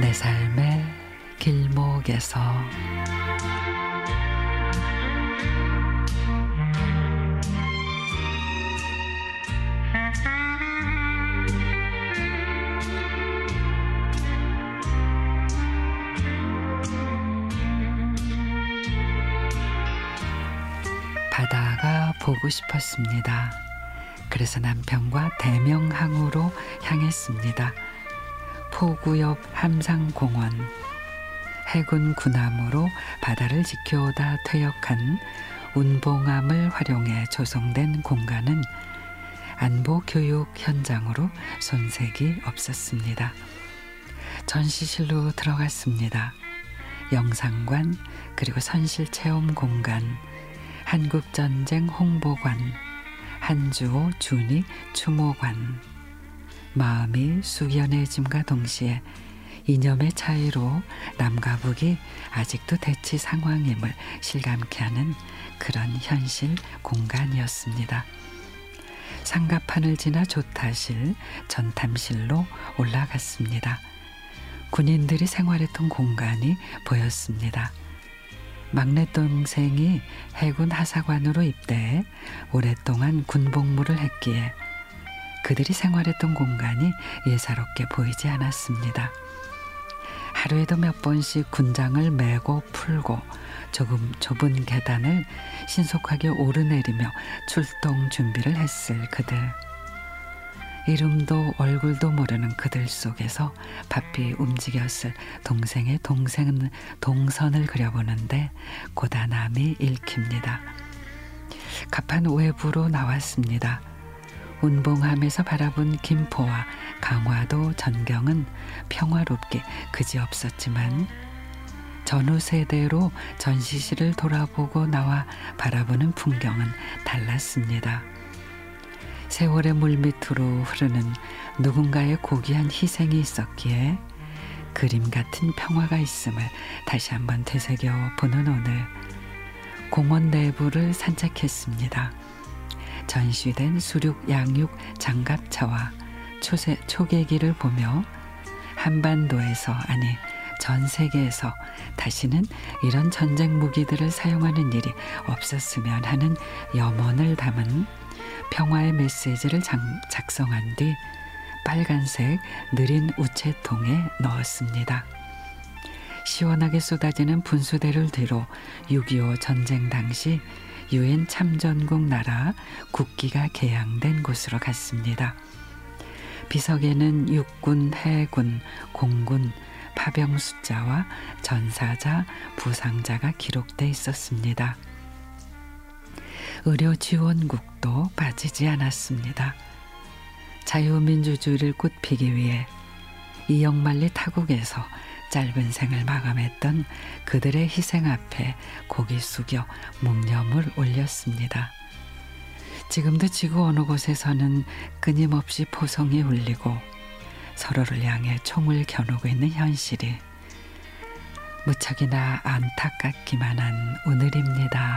내 삶의 길목에서 바다가 보고 싶었습니다. 그래서 남편과 대명항으로 향했습니다. 포구 옆 함상공원 해군 군함으로 바다를 지켜오다 퇴역한 운봉함을 활용해 조성된 공간은 안보 교육 현장으로 손색이 없었습니다. 전시실로 들어갔습니다. 영상관 그리고 선실 체험 공간 한국전쟁 홍보관 한주호 준이 추모관 마음이 숙연해짐과 동시에 이념의 차이로 남과 북이 아직도 대치 상황임을 실감케 하는 그런 현실 공간이었습니다. 상가판을 지나 조타실, 전탐실로 올라갔습니다. 군인들이 생활했던 공간이 보였습니다. 막내 동생이 해군 하사관으로 입대해 오랫동안 군복무를 했기에 그들이 생활했던 공간이 예사롭게 보이지 않았습니다. 하루에도 몇 번씩 군장을 메고 풀고 조금 좁은 계단을 신속하게 오르내리며 출동 준비를 했을 그들. 이름도 얼굴도 모르는 그들 속에서 바삐 움직였을 동생의 동생 동선을 그려보는데 고단함이 읽힙니다. 갑판 외부로 나왔습니다. 운봉함에서 바라본 김포와 강화도 전경은 평화롭게 그지없었지만 전후 세대로 전시실을 돌아보고 나와 바라보는 풍경은 달랐습니다. 세월의 물밑으로 흐르는 누군가의 고귀한 희생이 있었기에 그림 같은 평화가 있음을 다시 한번 되새겨 보는 오늘 공원 내부를 산책했습니다. 전시된 수륙 양육 장갑차와 초세, 초계기를 보며 한반도에서 아니 전 세계에서 다시는 이런 전쟁 무기들을 사용하는 일이 없었으면 하는 염원을 담은 평화의 메시지를 장, 작성한 뒤 빨간색 느린 우체통에 넣었습니다. 시원하게 쏟아지는 분수대를 뒤로 6.25 전쟁 당시 유엔 참전국 나라 국기가 개양된 곳으로 갔습니다. 비석에는 육군, 해군, 공군, 파병 숫자와 전사자, 부상자가 기록돼 있었습니다. 의료 지원국도 빠지지 않았습니다. 자유민주주의를 꽃피기 위해 이영만리 타국에서 짧은 생을 마감했던 그들의 희생 앞에 고개 숙여 묵념을 올렸습니다. 지금도 지구 어느 곳에서는 끊임없이 포성이 울리고 서로를 향해 총을 겨누고 있는 현실이 무척이나 안타깝기만 한 오늘입니다.